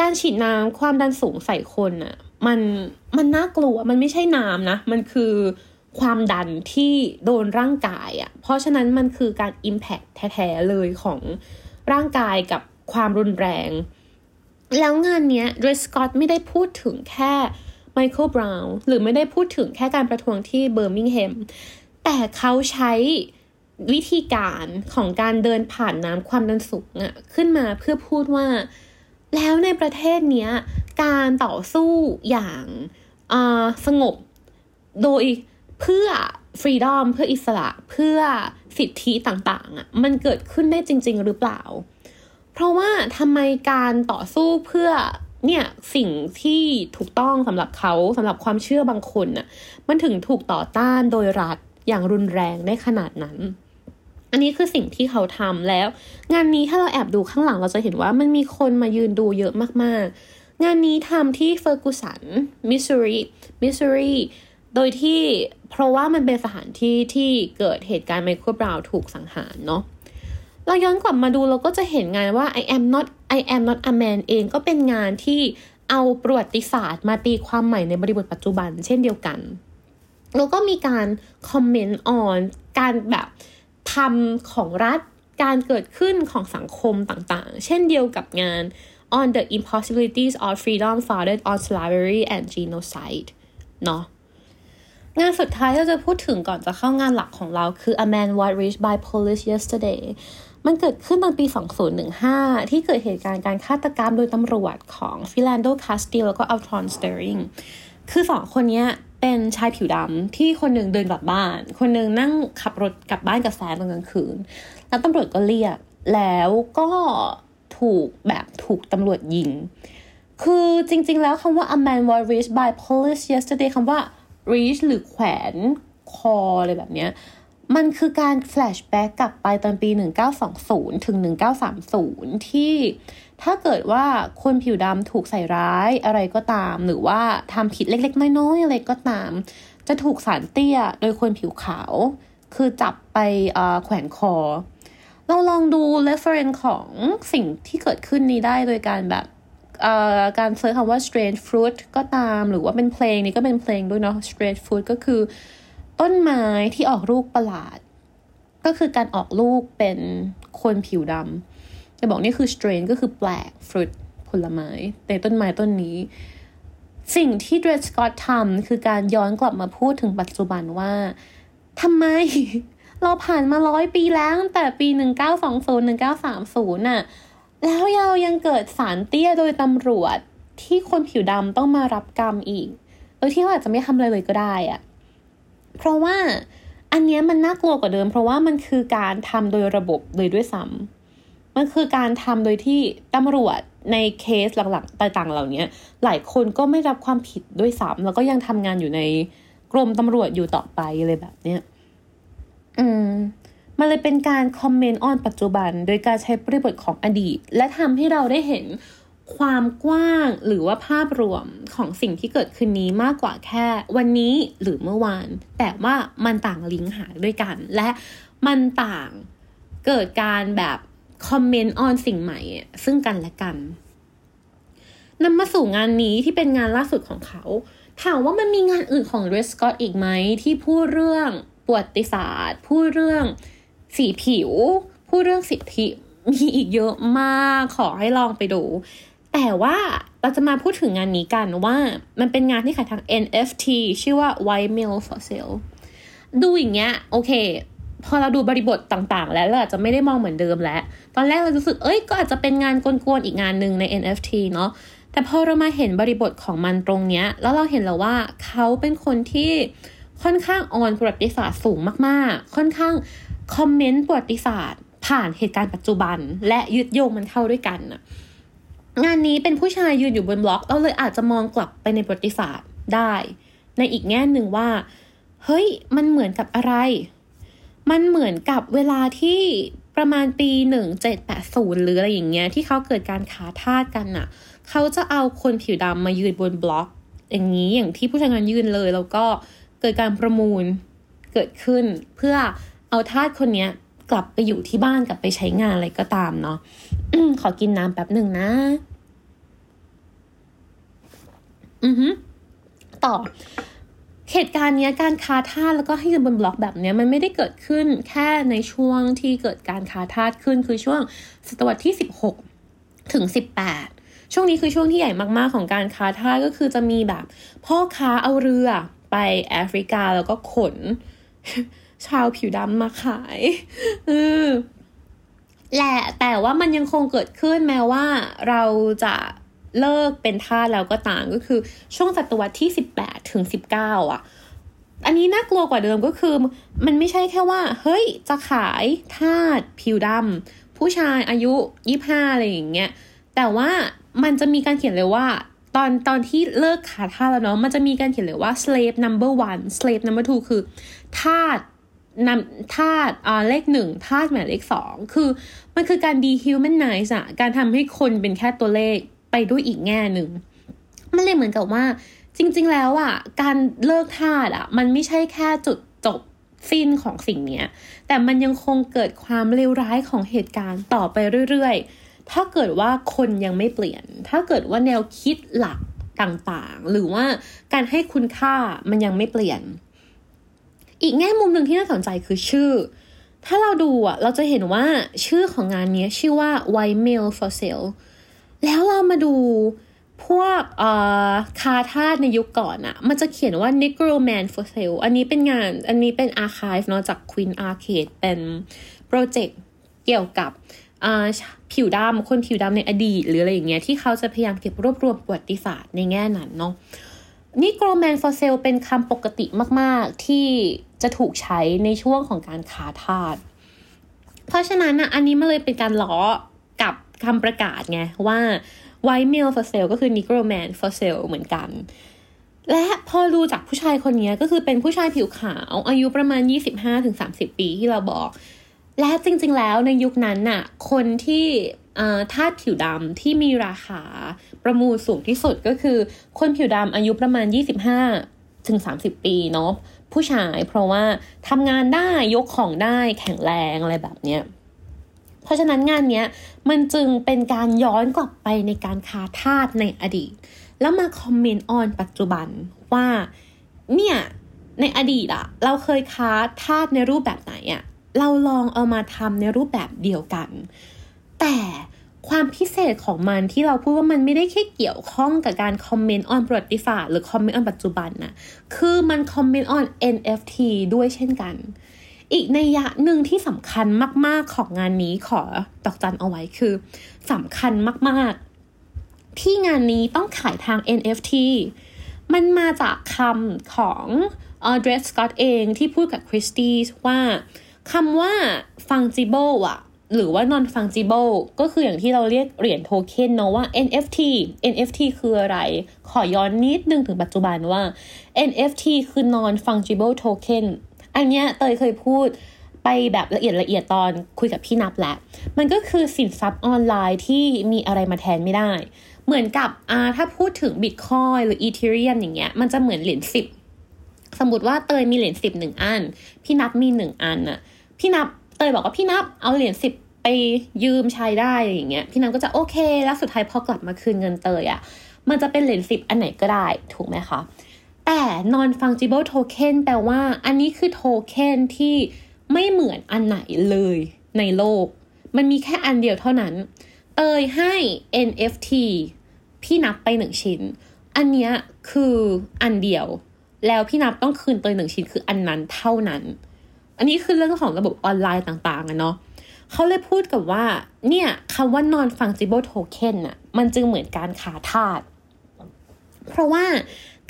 การฉีดน้ำความดันสูงใส่คนอะมันมันน่ากลัวมันไม่ใช่น้ำนะ มันคือความดันที่โดนร่างกายอะ่ะเพราะฉะนั้นมันคือการ Impact แท้ๆเลยของร่างกายกับความรุนแรง แล้วงานนี้เดรสกอตไม่ได้พูดถึงแค่ไมเคิลบราวน์หรือไม่ได้พูดถึงแค่การประท้วงที่เบอร์มิงแฮมแต่เขาใช้ วิธีการของการเดินผ่านน้ำความดันสูงอะขึ้นมาเพื่อพูดว่า แล้วในประเทศเนี้ย การต่อสู้อย่างสงบโดยเพื่อฟรีดอมเพื่ออิสระเพื่อสิทธิต่างๆอะมันเกิดขึ้นได้จริง ๆ หรือเปล่า เพราะว่าทำไมการต่อสู้เพื่อเนี่ยสิ่งที่ถูกต้องสำหรับเขาสำหรับความเชื่อบางคนน่ะมันถึงถูกต่อต้านโดยรัฐอย่างรุนแรงได้ขนาดนั้น อันนี้คือสิ่งที่เขาทำแล้ว งานนี้ถ้าเราแอบดูข้างหลังเราจะเห็นว่ามันมีคนมายืนดูเยอะมากๆ งานนี้ทำที่เฟอร์กูสันมิสซูรีมิสซูรีโดยที่เพราะว่ามันเป็นสถานที่ที่เกิดเหตุการณ์ไมเคิลบราวน์ถูกสังหารเนาะเราย้อนกลับมาดูเราก็จะเห็นงานว่า I am not I am not a man เองก็เป็นงานที่เอาประวัติศาสตร์มาตีความใหม่ในบริบทปัจจุบัน เช่นเดียวกัน แล้วก็มีการcomment on การแบบ ธรรมของรัฐการเกิดขึ้นของสังคมต่างๆ เช่นเดียวกับงาน On the Impossibilities of freedom founded on slavery and genocide เนาะงานสุดท้ายที่จะพูดถึงก่อนจะเข้างานหลักของเราคือ a man was lynched by police yesterday มันเกิดขึ้นตอนปี 2015 ที่เกิดเหตุการณ์การฆาตกรรมโดยตำรวจของ Philando Castile แล้วก็ Alton Sterlingคือสองคนนี้ เป็นชายผิวดำที่คนหนึ่งเดินกลับบ้าน คนหนึ่งนั่งขับรถกลับบ้านกับแฟนตอนกลางคืน แล้วตำรวจก็เรียก แล้วก็ถูกแบบถูกตำรวจยิง คือจริง ๆ แล้วคำว่า a man was reached by police yesterday คำว่า reach หรือแขวนคออะไรแบบเนี้ย มันคือการแฟลชแบ็กกลับไปตอนปี 1920 ถึง 1930 ที่ ถ้าเกิดว่าคนผิวดำถูกใส่ร้ายอะไรก็ตาม หรือว่าทำผิดเล็กๆ น้อยๆ อะไรก็ตาม จะถูกสารเตี้ยโดยคนผิวขาว คือจับไปแขวนคอ เราลองดู reference ของสิ่งที่เกิดขึ้นนี้ได้โดยการแบบการเซิร์ชคำว่า strange fruit ก็ตาม หรือว่าเป็นเพลงนี้ก็เป็นเพลงด้วยเนาะ strange fruit ก็คือ ต้นไม้ที่ออกลูกประหลาด ก็คือการออกลูกเป็นคนผิวดำ จะบอกนี่คือ strain ก็คือแปลกฟรุตผลไม้ในต้นไม้ต้นนี้ สิ่งที่เดรสกอตทำคือการย้อนกลับมาพูดถึงปัจจุบันว่าทำไม เราผ่านมาร้อยปีแล้วตั้งแต่ปี 1920 1930น่ะแล้วเรายังเกิดสารเตี้ยโดยตำรวจที่คนผิวดำต้องมารับกรรมอีก โดยที่เราอาจจะไม่ทำอะไรเลยก็ได้อะเพราะว่าอันนี้มันน่ากลัวกว่าเดิม เพราะว่ามันคือการทำโดยระบบเลยด้วยซ้ำ มันคือการทำโดยที่ตำรวจในเคสหลักๆต่างๆ เหล่านี้หลายคนก็ไม่รับความผิดด้วยซ้ำแล้วก็ยังทำงานอยู่ในกรมตำรวจอยู่ต่อไปเลยแบบเนี้ยอืมมันเลยเป็นการคอมเมนต์ออนปัจจุบัน โดยการใช้บริบทของอดีต และทำให้เราได้เห็นความกว้างหรือว่าภาพรวมของสิ่งที่เกิดขึ้นนี้มากกว่าแค่วันนี้หรือเมื่อวาน แต่ว่ามันต่างลิงก์หาด้วยกัน และมันต่างเกิดการแบบ คอมเมนต์ออนสิ่งใหม่ ซึ่งกันและกันนำมาสู่งานนี้ที่เป็นงานล่าสุดของเขา ถามว่ามันมีงานอื่นของเรสกอตอีกไหมที่พูดเรื่องประวัติศาสตร์ พูดเรื่องสีผิว พูดเรื่องสิทธิมีอีกเยอะมากขอให้ลองไปดู แต่ว่าเราจะมาพูดถึงงานนี้กันว่ามันเป็นงานที่ขายทาง NFT ชื่อว่า White Mill for Sale ดูอย่างเงี้ยโอเค พอเราดูบริบทต่างๆ แล้วเราอาจจะไม่ได้มองเหมือนเดิมแล้ว ตอนแรกเรารู้สึกเอ้ยก็อาจจะเป็นงานกวนๆอีกงานหนึ่งใน NFT เนาะแต่พอเรามาเห็นบริบทของมันตรงเนี้ย แล้วเราเห็นแล้วว่าเขาเป็นคนที่ค่อนข้างออนประวัติศาสตร์สูงมากๆ ค่อนข้างคอมเมนต์ประวัติศาสตร์ ผ่านเหตุการณ์ปัจจุบัน และยึดโยงมันเข้าด้วยกันนะงานนี้เป็นผู้ชายยืนอยู่บนบล็อก เราเลยอาจจะมองกลับไปในประวัติศาสตร์ได้ ในอีกแง่หนึ่งว่า เฮ้ย มันเหมือนกับอะไร มันเหมือนกับเวลาที่ประมาณปีหนึ่งเจ็ดแปดศูนย์หรืออะไรอย่างเงี้ยที่เขาเกิดการขาทาสกันน่ะ เขาจะเอาคนผิวดำมายืนบนบล็อก อย่างนี้อย่างที่ผู้ชายงานยืนเลย แล้วก็เกิดการประมูลเกิดขึ้นเพื่อเอาทาสคนนี้กลับไปอยู่ที่บ้านกลับไปใช้งานอะไรก็ตามเนาะขอกินน้ำแป๊บหนึ่งนะ อือฮึต่อ เหตุการณ์นี้การคาทาสแล้วก็ให้ยืนบนบล็อกแบบนี้มันไม่ได้เกิดขึ้นแค่ในช่วงที่เกิดการคาทาสขึ้นคือช่วงศตวรรษที่ 16 ถึง 18 ช่วงนี้คือช่วงที่ใหญ่มากๆของการค้าทาสก็คือจะมีแบบ พ่อค้าเอาเรือไปแอฟริกาแล้วก็ขน ชาวผิวดำมาขายเออแหละแต่ว่ามันยังคงเกิดขึ้นแม้ว่าเราจะ เลิกเป็นทาสแล้วก็ตามก็คือช่วงศตวรรษที่ 18 ถึง 19 อะ อันนี้น่ากลัวกว่าเดิมก็คือ มันไม่ใช่แค่ว่า เฮ้ย จะขายทาสผิวดำผู้ชายอายุ 25 อะไรอย่างเงี้ย แต่ว่ามันจะมีการเขียนเลยว่า ตอนตอนที่เลิกขายทาสแล้วเนาะมันจะมีการเขียนเลยว่า slave number one slave number two คือทาสนำธาตุอ่าเลขหนึ่งธาตุหมายเลขสองคือ มันคือการ dehumanize อะการทำให้คนเป็นแค่ตัวเลข ไปด้วยอีกแง่หนึ่งมันเลยเหมือนกับว่า จริง ๆ แล้วอะการเลิกธาตุอะมันไม่ใช่แค่จุดจบสิ้นของสิ่งเนี้ย แต่มันยังคงเกิดความเลวร้ายของเหตุการณ์ต่อไปเรื่อยๆ ถ้าเกิดว่าคนยังไม่เปลี่ยน ถ้าเกิดว่าแนวคิดหลักต่างๆ หรือว่าการให้คุณค่ามันยังไม่เปลี่ยน อีกแง่มุมหนึ่งที่น่าสนใจคือชื่อ ถ้าเราดูอะ เราจะเห็นว่าชื่อของงานนี้ชื่อว่า White Male for Sale แล้วเรามาดูพวกค้าทาสในยุคก่อนอะมันจะเขียนว่า Negro Man for Sale อันนี้เป็นงานอันนี้เป็น archive เนาะจาก Queen Arcade เป็นโปรเจกต์เกี่ยวกับผิวดำคนผิวดำในอดีต หรืออะไรอย่างเงี้ยที่เขาจะพยายามเก็บรวบรวมประวัติศาสตร์ในแง่นั้นเนาะ Negro Man for Sale เป็นคำปกติมาก ๆ ที่จะถูกใช้ในช่วงของการค้าทาสเพราะฉะนั้นนะอันนี้มาเลยเป็นการล้อกับ คำประกาศไงว่า white male for sale ก็คือ negro man for sale เหมือนกัน และพอดูจากผู้ชายคนนี้ก็คือเป็นผู้ชายผิวขาว อายุประมาณ 25-30 ปีที่เราบอก และจริง ๆ แล้วในยุคนั้นน่ะ คนที่ทาสผิวดำที่มีราคาประมูลสูงที่สุดก็คือ คนผิวดำอายุประมาณ 25ถึง30 ปีเนาะผู้ชายเพราะว่าทำงานได้ยกของได้แข็งแรงอะไรแบบเนี้ย เพราะฉะนั้นงานเนี้ยมันจึงเป็นการย้อนกลับไปในการค้าทาสในอดีต แล้วมาคอมเมนต์ออนปัจจุบันว่าเนี่ยในอดีตอะเราเคยค้าทาสในรูปแบบไหนอะเราลองเอามาทำในรูปแบบเดียวกัน แต่ความพิเศษของมันที่เราพูดว่ามันไม่ได้แค่เกี่ยวข้องกับการคอมเมนต์ออนประวัติศาสตร์หรือคอมเมนต์ออนปัจจุบันนะคือมันคอมเมนต์ออน NFT ด้วยเช่นกัน อีกในยะหนึ่งที่สำคัญมาก ๆของงานนี้ขอดอกจันเอาไว้คือสำคัญมากๆ ที่งานนี้ต้องขายทาง NFT มันมาจากคำของเดรสสกอตเองที่พูดกับคริสตี้ว่าคำว่า fungible อะหรือว่า non fungible ก็คืออย่างที่เราเรียกเหรียญโทเค็นเนาะว่า NFT NFT คืออะไร ขอย้อนนิดนึงถึงปัจจุบันว่า NFT คือ non fungible token อันเนี้ยเตยเคยพูดไปแบบละเอียดละเอียดตอนคุยกับพี่นับแหละ มันก็คือสินทรัพย์ออนไลน์ที่มีอะไรมาแทนไม่ได้ เหมือนกับอ่าถ้าพูดถึงบิตคอยหรืออีเทเรียมอย่างเงี้ย มันจะเหมือนเหรียญสิบสมมติว่าเตยมีเหรียญสิบหนึ่งอัน พี่นับมีหนึ่งอันน่ะ พี่นับเตยบอกว่าพี่นับเอาเหรียญสิบไปยืมใช้ได้อย่างเงี้ย พี่นับก็จะโอเค แล้วสุดท้ายพอกลับมาคืนเงินเตยอะ่ะ มันจะเป็นเหรียญสิบอันไหนก็ได้ถูกไหมคะ แต่ non fungible token แปลว่าอันนี้คือโทเค็นที่ไม่เหมือนอันไหนเลยในโลก มันมีแค่อันเดียวเท่านั้น เตยให้ NFT พี่นับไปหนึ่งชิ้น อันเนี้ยคืออันเดียว แล้วพี่นับต้องคืนเตยหนึ่งชิ้นคืออันนั้นเท่านั้น อันนี้คือเรื่องของระบบออนไลน์ต่างๆอะเนาะเขาเลยพูดกับว่า เนี่ยคำว่า non fungible token อะมันจึงเหมือนการขาทาสเพราะว่า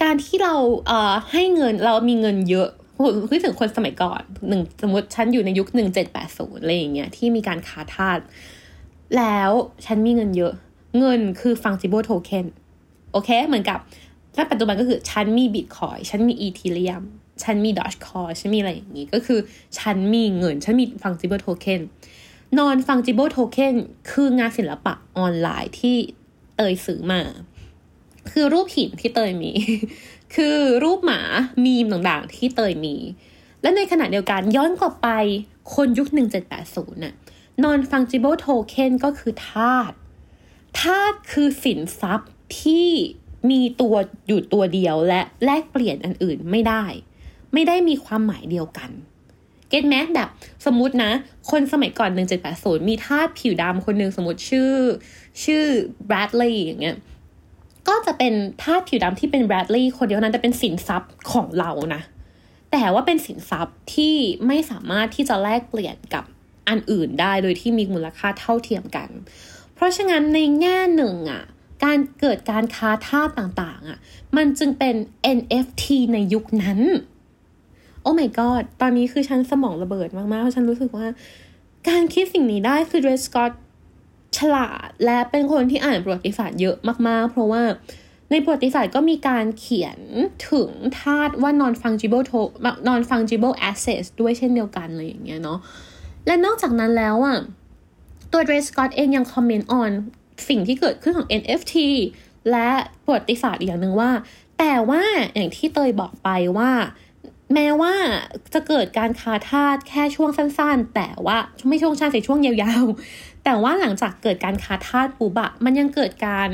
การที่เราเอ่อให้เงินเรามีเงินเยอะคิดถึงคนสมัยก่อนหนึ่งสมมติฉันอยู่ในยุคหนึ่งเจ็ดแปดศูนย์อะไรอย่างเงี้ยที่มีการขาทาสแล้วฉันมีเงินเยอะ เงินคือ fungible token โอเค เหมือนกับถ้าปัจจุบันก็คือฉันมีบิตคอยฉันมีอีทีเรียมฉันมีดอชคอยฉันมีอะไรอย่างงี้ ก็คือฉันมีเงิน ฉันมี fungible token non fungible token คืองานศิลปะออนไลน์ที่เตยซื้อมา คือรูปหินที่เตยมี คือรูปหมามีมต่างๆที่เตยมี และในขณะเดียวกันย้อนกลับไปคนยุค 1780น่ะ non fungible token ก็คือธาตุธาตุคือสินทรัพย์ที่มีตัวอยู่ตัวเดียวและแลกเปลี่ยนอันอื่นไม่ได้ ไม่ได้มีความหมายเดียวกันเก็ตแมสแบบสมมตินะ คนสมัยก่อน 1780 มีทาสผิวดำคนหนึ่งสมมติชื่อ ชื่อ Bradley อย่างเงี้ย ก็จะเป็นทาสผิวดำที่เป็น Bradley คนเดียวนั้นจะเป็นสินทรัพย์ของเรานะ แต่ว่าเป็นสินทรัพย์ที่ไม่สามารถที่จะแลกเปลี่ยนกับอันอื่นได้โดยที่มีมูลค่าเท่าเทียมกัน เพราะฉะนั้นในแง่หนึ่งอะ่ะการเกิดการค้าทาสต่างๆอะ่ะ มันจึงเป็น NFT ในยุคนั้น โอ้ my god ตอนนี้คือฉันสมองระเบิดมากๆเพราะฉันรู้สึกว่า การคิดสิ่งนี้ได้คือเดรสกอต ฉลาดและเป็นคนที่อ่านประวัติศาสตร์เยอะมาก ๆ เพราะว่าในประวัติศาสตร์ก็มีการเขียนถึงธาตุว่า non fungible to non fungible assets ด้วยเช่นเดียวกันเลยอย่างเงี้ยเนาะและนอกจากนั้นแล้วอะตัว Dread Scott เองยัง comment on สิ่งที่เกิดขึ้นของ NFT และประวัติศาสตร์อีกอย่างหนึ่งว่า แต่ว่าอย่างที่เตยบอกไปว่า แม้ว่าจะเกิดการค้าทาสแค่ช่วงสั้นๆ แต่ว่าไม่ช่วงสั้นแต่ช่วงยาวๆ แต่ว่าหลังจากเกิดการค้าทาสปุ๊บอะมันยังเกิดการ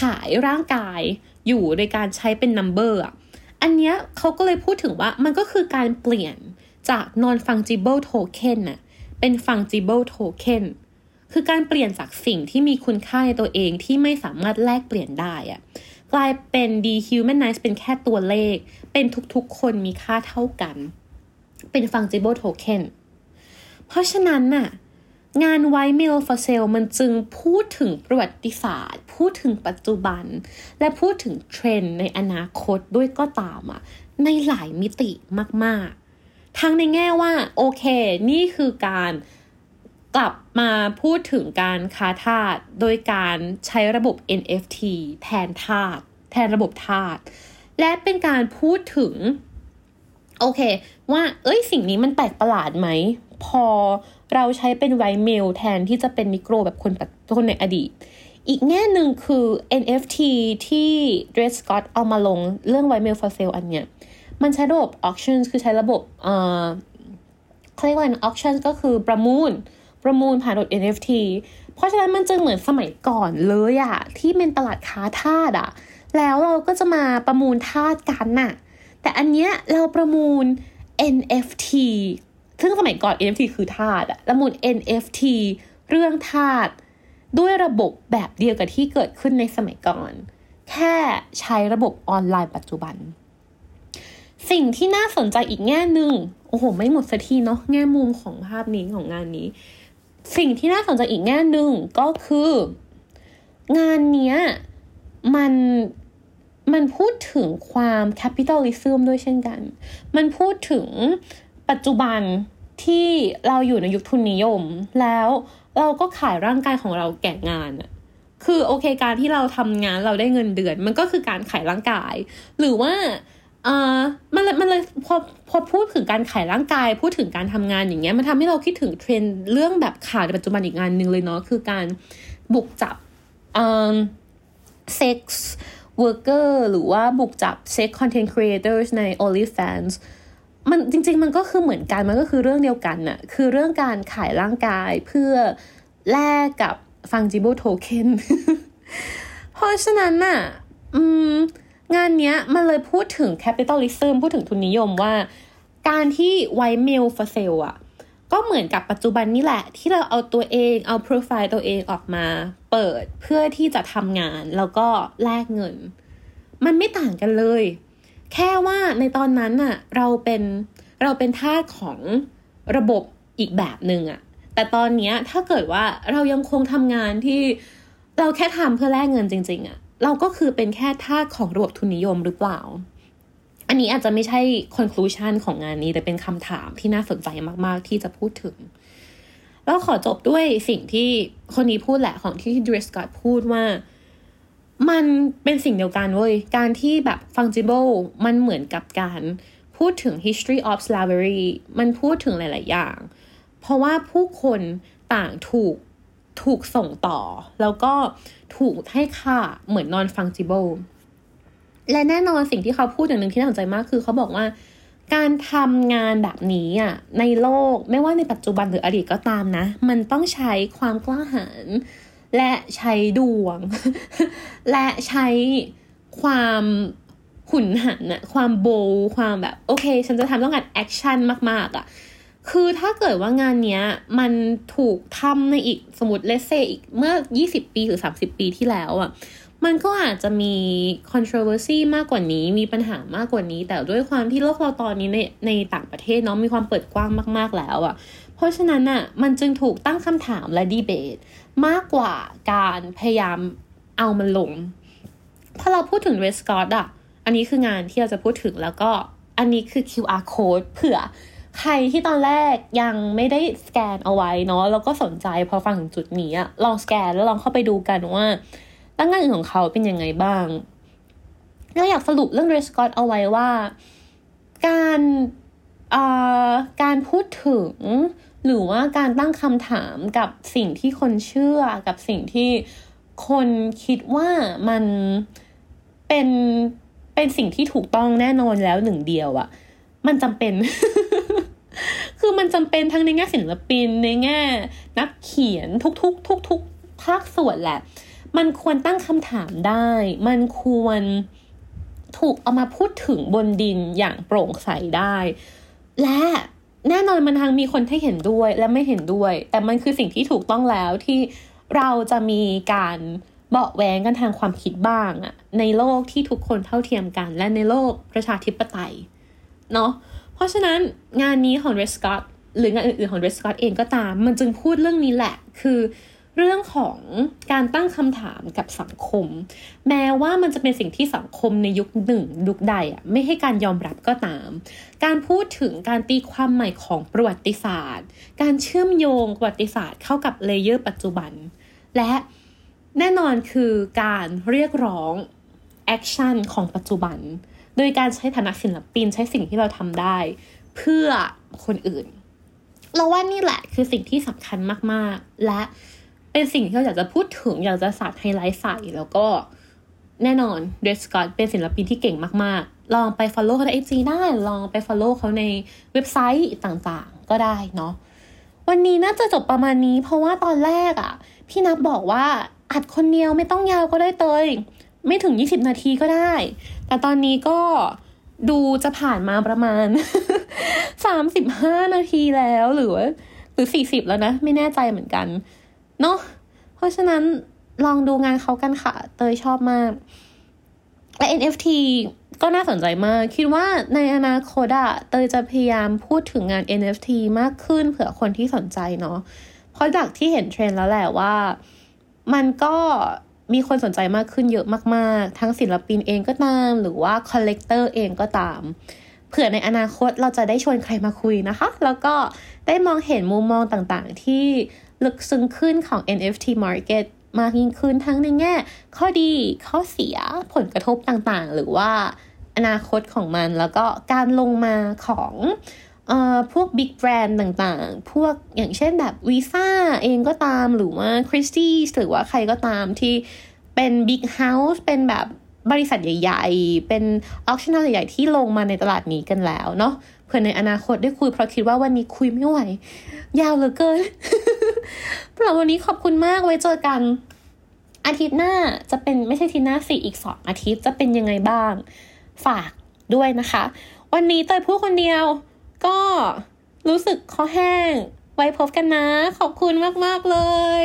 ขายร่างกายอยู่ในการใช้เป็น labor อะอันเนี้ยเขาก็เลยพูดถึงว่ามันก็คือการเปลี่ยนจาก non fungible token น่ะเป็น fungible token คือการเปลี่ยนจากสิ่งที่มีคุณค่าในตัวเองที่ไม่สามารถแลกเปลี่ยนได้อะกลายเป็น dehumanize เป็นแค่ตัวเลข เป็นทุกๆคนมีค่าเท่ากัน เป็น fungible token เพราะฉะนั้นน่ะ งาน White Mail for Sale มันจึงพูดถึงประวัติศาสตร์ พูดถึงปัจจุบัน และพูดถึงเทรนด์ในอนาคตด้วยก็ตามอะในหลายมิติมากๆ ทั้งในแง่ว่า โอเค นี่คือการกลับมาพูดถึงการค้าทาสโดยการใช้ระบบ NFT แทนทาสแทนระบบทาสและเป็นการพูดถึง โอเค ว่า เอ้ยสิ่งนี้มันแปลกประหลาดไหม พอเราใช้เป็นไวเมลแทนที่จะเป็นนิโครแบบคนคนในอดีต อีกแง่หนึ่งคือ NFT ที่ Dred Scott เอามาลงเรื่องไวเมล for sale อันเนี้ย มันใช้ระบบ auction คือใช้ระบบเอ่อเขาเรียกว่า auction ก็คือประมูล ประมูลผ่านระบบ NFT เพราะฉะนั้นมันจึงเหมือนสมัยก่อนเลยอะที่เป็นตลาดค้าทาสอะแล้วเราก็จะมาประมูลทาสกันน่ะ แต่อันเนี้ยเราประมูล NFT ซึ่งสมัยก่อน NFT คือทาสอะประมูล NFT เรื่องทาสด้วยระบบแบบเดียวกับที่เกิดขึ้นในสมัยก่อน แค่ใช้ระบบออนไลน์ปัจจุบัน สิ่งที่น่าสนใจอีกแง่หนึ่งโอ้โห ไม่หมดสักทีเนาะแง่มุมของภาพนี้ของงานนี้ สิ่งที่น่าสนใจอีกแง่หนึ่งก็คือ งานเนี้ยมัน มันพูดถึงความแคปิตอลิซึมด้วยเช่นกัน มันพูดถึงปัจจุบันที่เราอยู่ในยุคทุนนิยม แล้วเราก็ขายร่างกายของเราแก่งานอะคือโอเคการที่เราทำงานเราได้เงินเดือน มันก็คือการขายร่างกาย หรือว่าเออมันเลยมันเลยพอพอพูดถึงการขายร่างกาย พูดถึงการทำงานอย่างเงี้ยมันทำให้เราคิดถึงเทรนด์เรื่องแบบข่าวในปัจจุบันอีกงานหนึ่งเลยเนาะคือการบุกจับเออ sex worker หรือว่าบุกจับ sex content creator ใน OnlyFans มันจริง ๆ มันก็คือเหมือนกันมันก็คือเรื่องเดียวกันน่ะคือเรื่องการขายร่างกายเพื่อแลกกับ fungible token เพราะฉะนั้นน่ะงานเนี้ยมันเลยพูดถึง capitalism พูดถึงทุนนิยมว่า การที่ไวเมลฟอร์เซลอะ ก็เหมือนกับปัจจุบันนี่แหละ ที่เราเอาตัวเองเอาโปรไฟล์ตัวเองออกมาเปิดเพื่อที่จะทำงานแล้วก็แลกเงิน มันไม่ต่างกันเลย แค่ว่าในตอนนั้นน่ะเราเป็นเราเป็นทาสของระบบอีกแบบหนึ่งอะแต่ตอนนี้ถ้าเกิดว่าเรายังคงทำงานที่เราแค่ทำเพื่อแลกเงินจริง ๆอะเราก็คือเป็นแค่ทาสของระบบทุนนิยมหรือเปล่า อันนี้อาจจะไม่ใช่ conclusion ของงานนี้ แต่เป็นคำถามที่น่าสนใจมากๆ ที่จะพูดถึง แล้วขอจบด้วยสิ่งที่คนนี้พูดแหละของที่ดริสกอตพูดว่า มันเป็นสิ่งเดียวกันเว้ย การที่แบบ fungible มันเหมือนกับการพูดถึง history of slavery มันพูดถึงหลาย ๆ อย่าง เพราะว่าผู้คนต่างถูกถูกส่งต่อ แล้วก็ถูกให้ค่าเหมือน non fungible และแน่นอนสิ่งที่เขาพูดอย่างหนึ่งที่น่าสนใจมากคือเขาบอกว่า การทำงานแบบนี้อะในโลกไม่ว่าในปัจจุบันหรืออดีตก็ตามนะ มันต้องใช้ความกล้าหาญและใช้ดวง และใช้ความหุนหันอะความโบความแบบ โอเค ฉันจะทำต้องการ action มาก ๆอะคือถ้าเกิดว่างานเนี้ย มันถูกทำในอีกสมมติ let's say อีกเมื่อ 20 ปีหรือ 30 ปีที่แล้วอะ มันก็อาจจะมี controversy มากกว่านี้ มีปัญหามากกว่านี้ แต่ด้วยความที่โลกเราตอนนี้ในในต่างประเทศเนาะมีความเปิดกว้างมาก ๆ แล้วอะเพราะฉะนั้นอะมันจึงถูกตั้งคำถามและดีเบต มากกว่าการพยายามเอามันลง ถ้าเราพูดถึงเรสกอตอะอันนี้คืองานที่เราจะพูดถึงแล้วก็อันนี้คือ QR code เผื่อใครที่ตอนแรกยังไม่ได้สแกนเอาไว้เนาะแล้วก็สนใจพอฟังถึงจุดนี้อะลองสแกนแล้วลองเข้าไปดูกันว่า ตั้งงานอื่นของเขาเป็นยังไงบ้าง เราอยากสรุปเรื่องเรสกอตเอาไว้ว่า การการพูดถึง หรือว่าการตั้งคำถามกับสิ่งที่คนเชื่อกับสิ่งที่คนคิดว่ามันเป็นเป็นสิ่งที่ถูกต้องแน่นอนแล้วหนึ่งเดียวอะมันจำเป็น คือมันจำเป็นทั้งในแง่ศิลปินในแง่ นักเขียนทุกๆทุกๆภาคส่วนแหละ มันควรตั้งคำถามได้ มันควรถูกเอามาพูดถึงบนดินอย่างโปร่งใสได้ และแน่นอนมันทางมีคนที่เห็นด้วยและไม่เห็นด้วย แต่มันคือสิ่งที่ถูกต้องแล้วที่เราจะมีการเบาแวงกันทางความคิดบ้างอะในโลกที่ทุกคนเท่าเทียมกัน และในโลกประชาธิปไตยเนาะเพราะฉะนั้นงานนี้ของเรสกอตหรืองานอื่นๆของเรสกอตเองก็ตาม มันจึงพูดเรื่องนี้แหละ คือ เรื่องของการตั้งคำถามกับสังคม แม้ว่ามันจะเป็นสิ่งที่สังคมในยุคหนึ่งยุคใดอะไม่ให้การยอมรับก็ตาม การพูดถึงการตีความใหม่ของประวัติศาสตร์ การเชื่อมโยงประวัติศาสตร์เข้ากับ layer ปัจจุบัน และแน่นอนคือการเรียกร้อง action ของปัจจุบัน โดยการใช้ฐานะศิลปินใช้สิ่งที่เราทำได้ เพื่อคนอื่น เราว่านี่แหละคือสิ่งที่สำคัญมากๆ และ เป็นสิ่งที่เราอยากจะพูดถึงอยากจะสาดไฮไลท์ใส่แล้วก็แน่นอนเดสกอตเป็นศิลปินที่เก่งมากๆ ลองไป follow เขาในไอจีได้ลองไป follow เขาในเว็บไซต์ต่างๆ ก็ได้เนาะวันนี้น่าจะจบประมาณนี้ เพราะว่าตอนแรกอะ่ะ พี่นับบอกว่าอัดคนเดียวไม่ต้องยาวก็ได้เตย ไม่ถึงยี่สิบนาทีก็ได้ แต่ตอนนี้ก็ดูจะผ่านมาประมาณสามสิบห้านาทีแล้วหรือหรือสี่สิบแล้วนะ ไม่แน่ใจเหมือนกัน เนาะเพราะฉะนั้นลองดูงานเขากันค่ะ เตยชอบมากและ NFT ก็น่าสนใจมาก คิดว่าในอนาคตอะเตยจะพยายามพูดถึงงาน NFT มากขึ้นเผื่อคนที่สนใจเนาะเพราะจากที่เห็นเทรนด์แล้วแหละว่า มันก็มีคนสนใจมากขึ้นเยอะมาก ๆ ทั้งศิลปินเองก็ตาม หรือว่า collector เองก็ตาม เผื่อในอนาคตเราจะได้ชวนใครมาคุยนะคะ แล้วก็ได้มองเห็นมุมมองต่างๆ ที่ลึกซึ้งขึ้นของ NFT market มากยิ่งขึ้นทั้งในแง่ ข้อดีข้อเสียผลกระทบต่างๆ หรือว่าอนาคตของมันแล้วก็การลงมาของเอ่อพวก big brand ต่างๆ พวกอย่างเช่นแบบวีซ่าเองก็ตามหรือว่า Christie's หรือว่าใครก็ตามที่เป็น big house เป็นแบบ บริษัทใหญ่ ๆ เป็น auction ใหญ่ๆ ที่ลงมาในตลาดนี้กันแล้วเนาะเพื่อในอนาคตได้คุยเพราะคิดว่าวันนี้คุยไม่ไหว ยาวเหลือเกินสำหรับวันนี้ขอบคุณมากไว้เจอกัน อาทิตย์หน้าจะเป็นไม่ใช่อาทิตย์หน้าสิอีกสองอาทิตย์จะเป็นยังไงบ้าง ฝากด้วยนะคะ วันนี้เตยพูดคนเดียว ก็รู้สึกคอแห้ง ไว้พบกันนะ ขอบคุณมาก ๆ เลย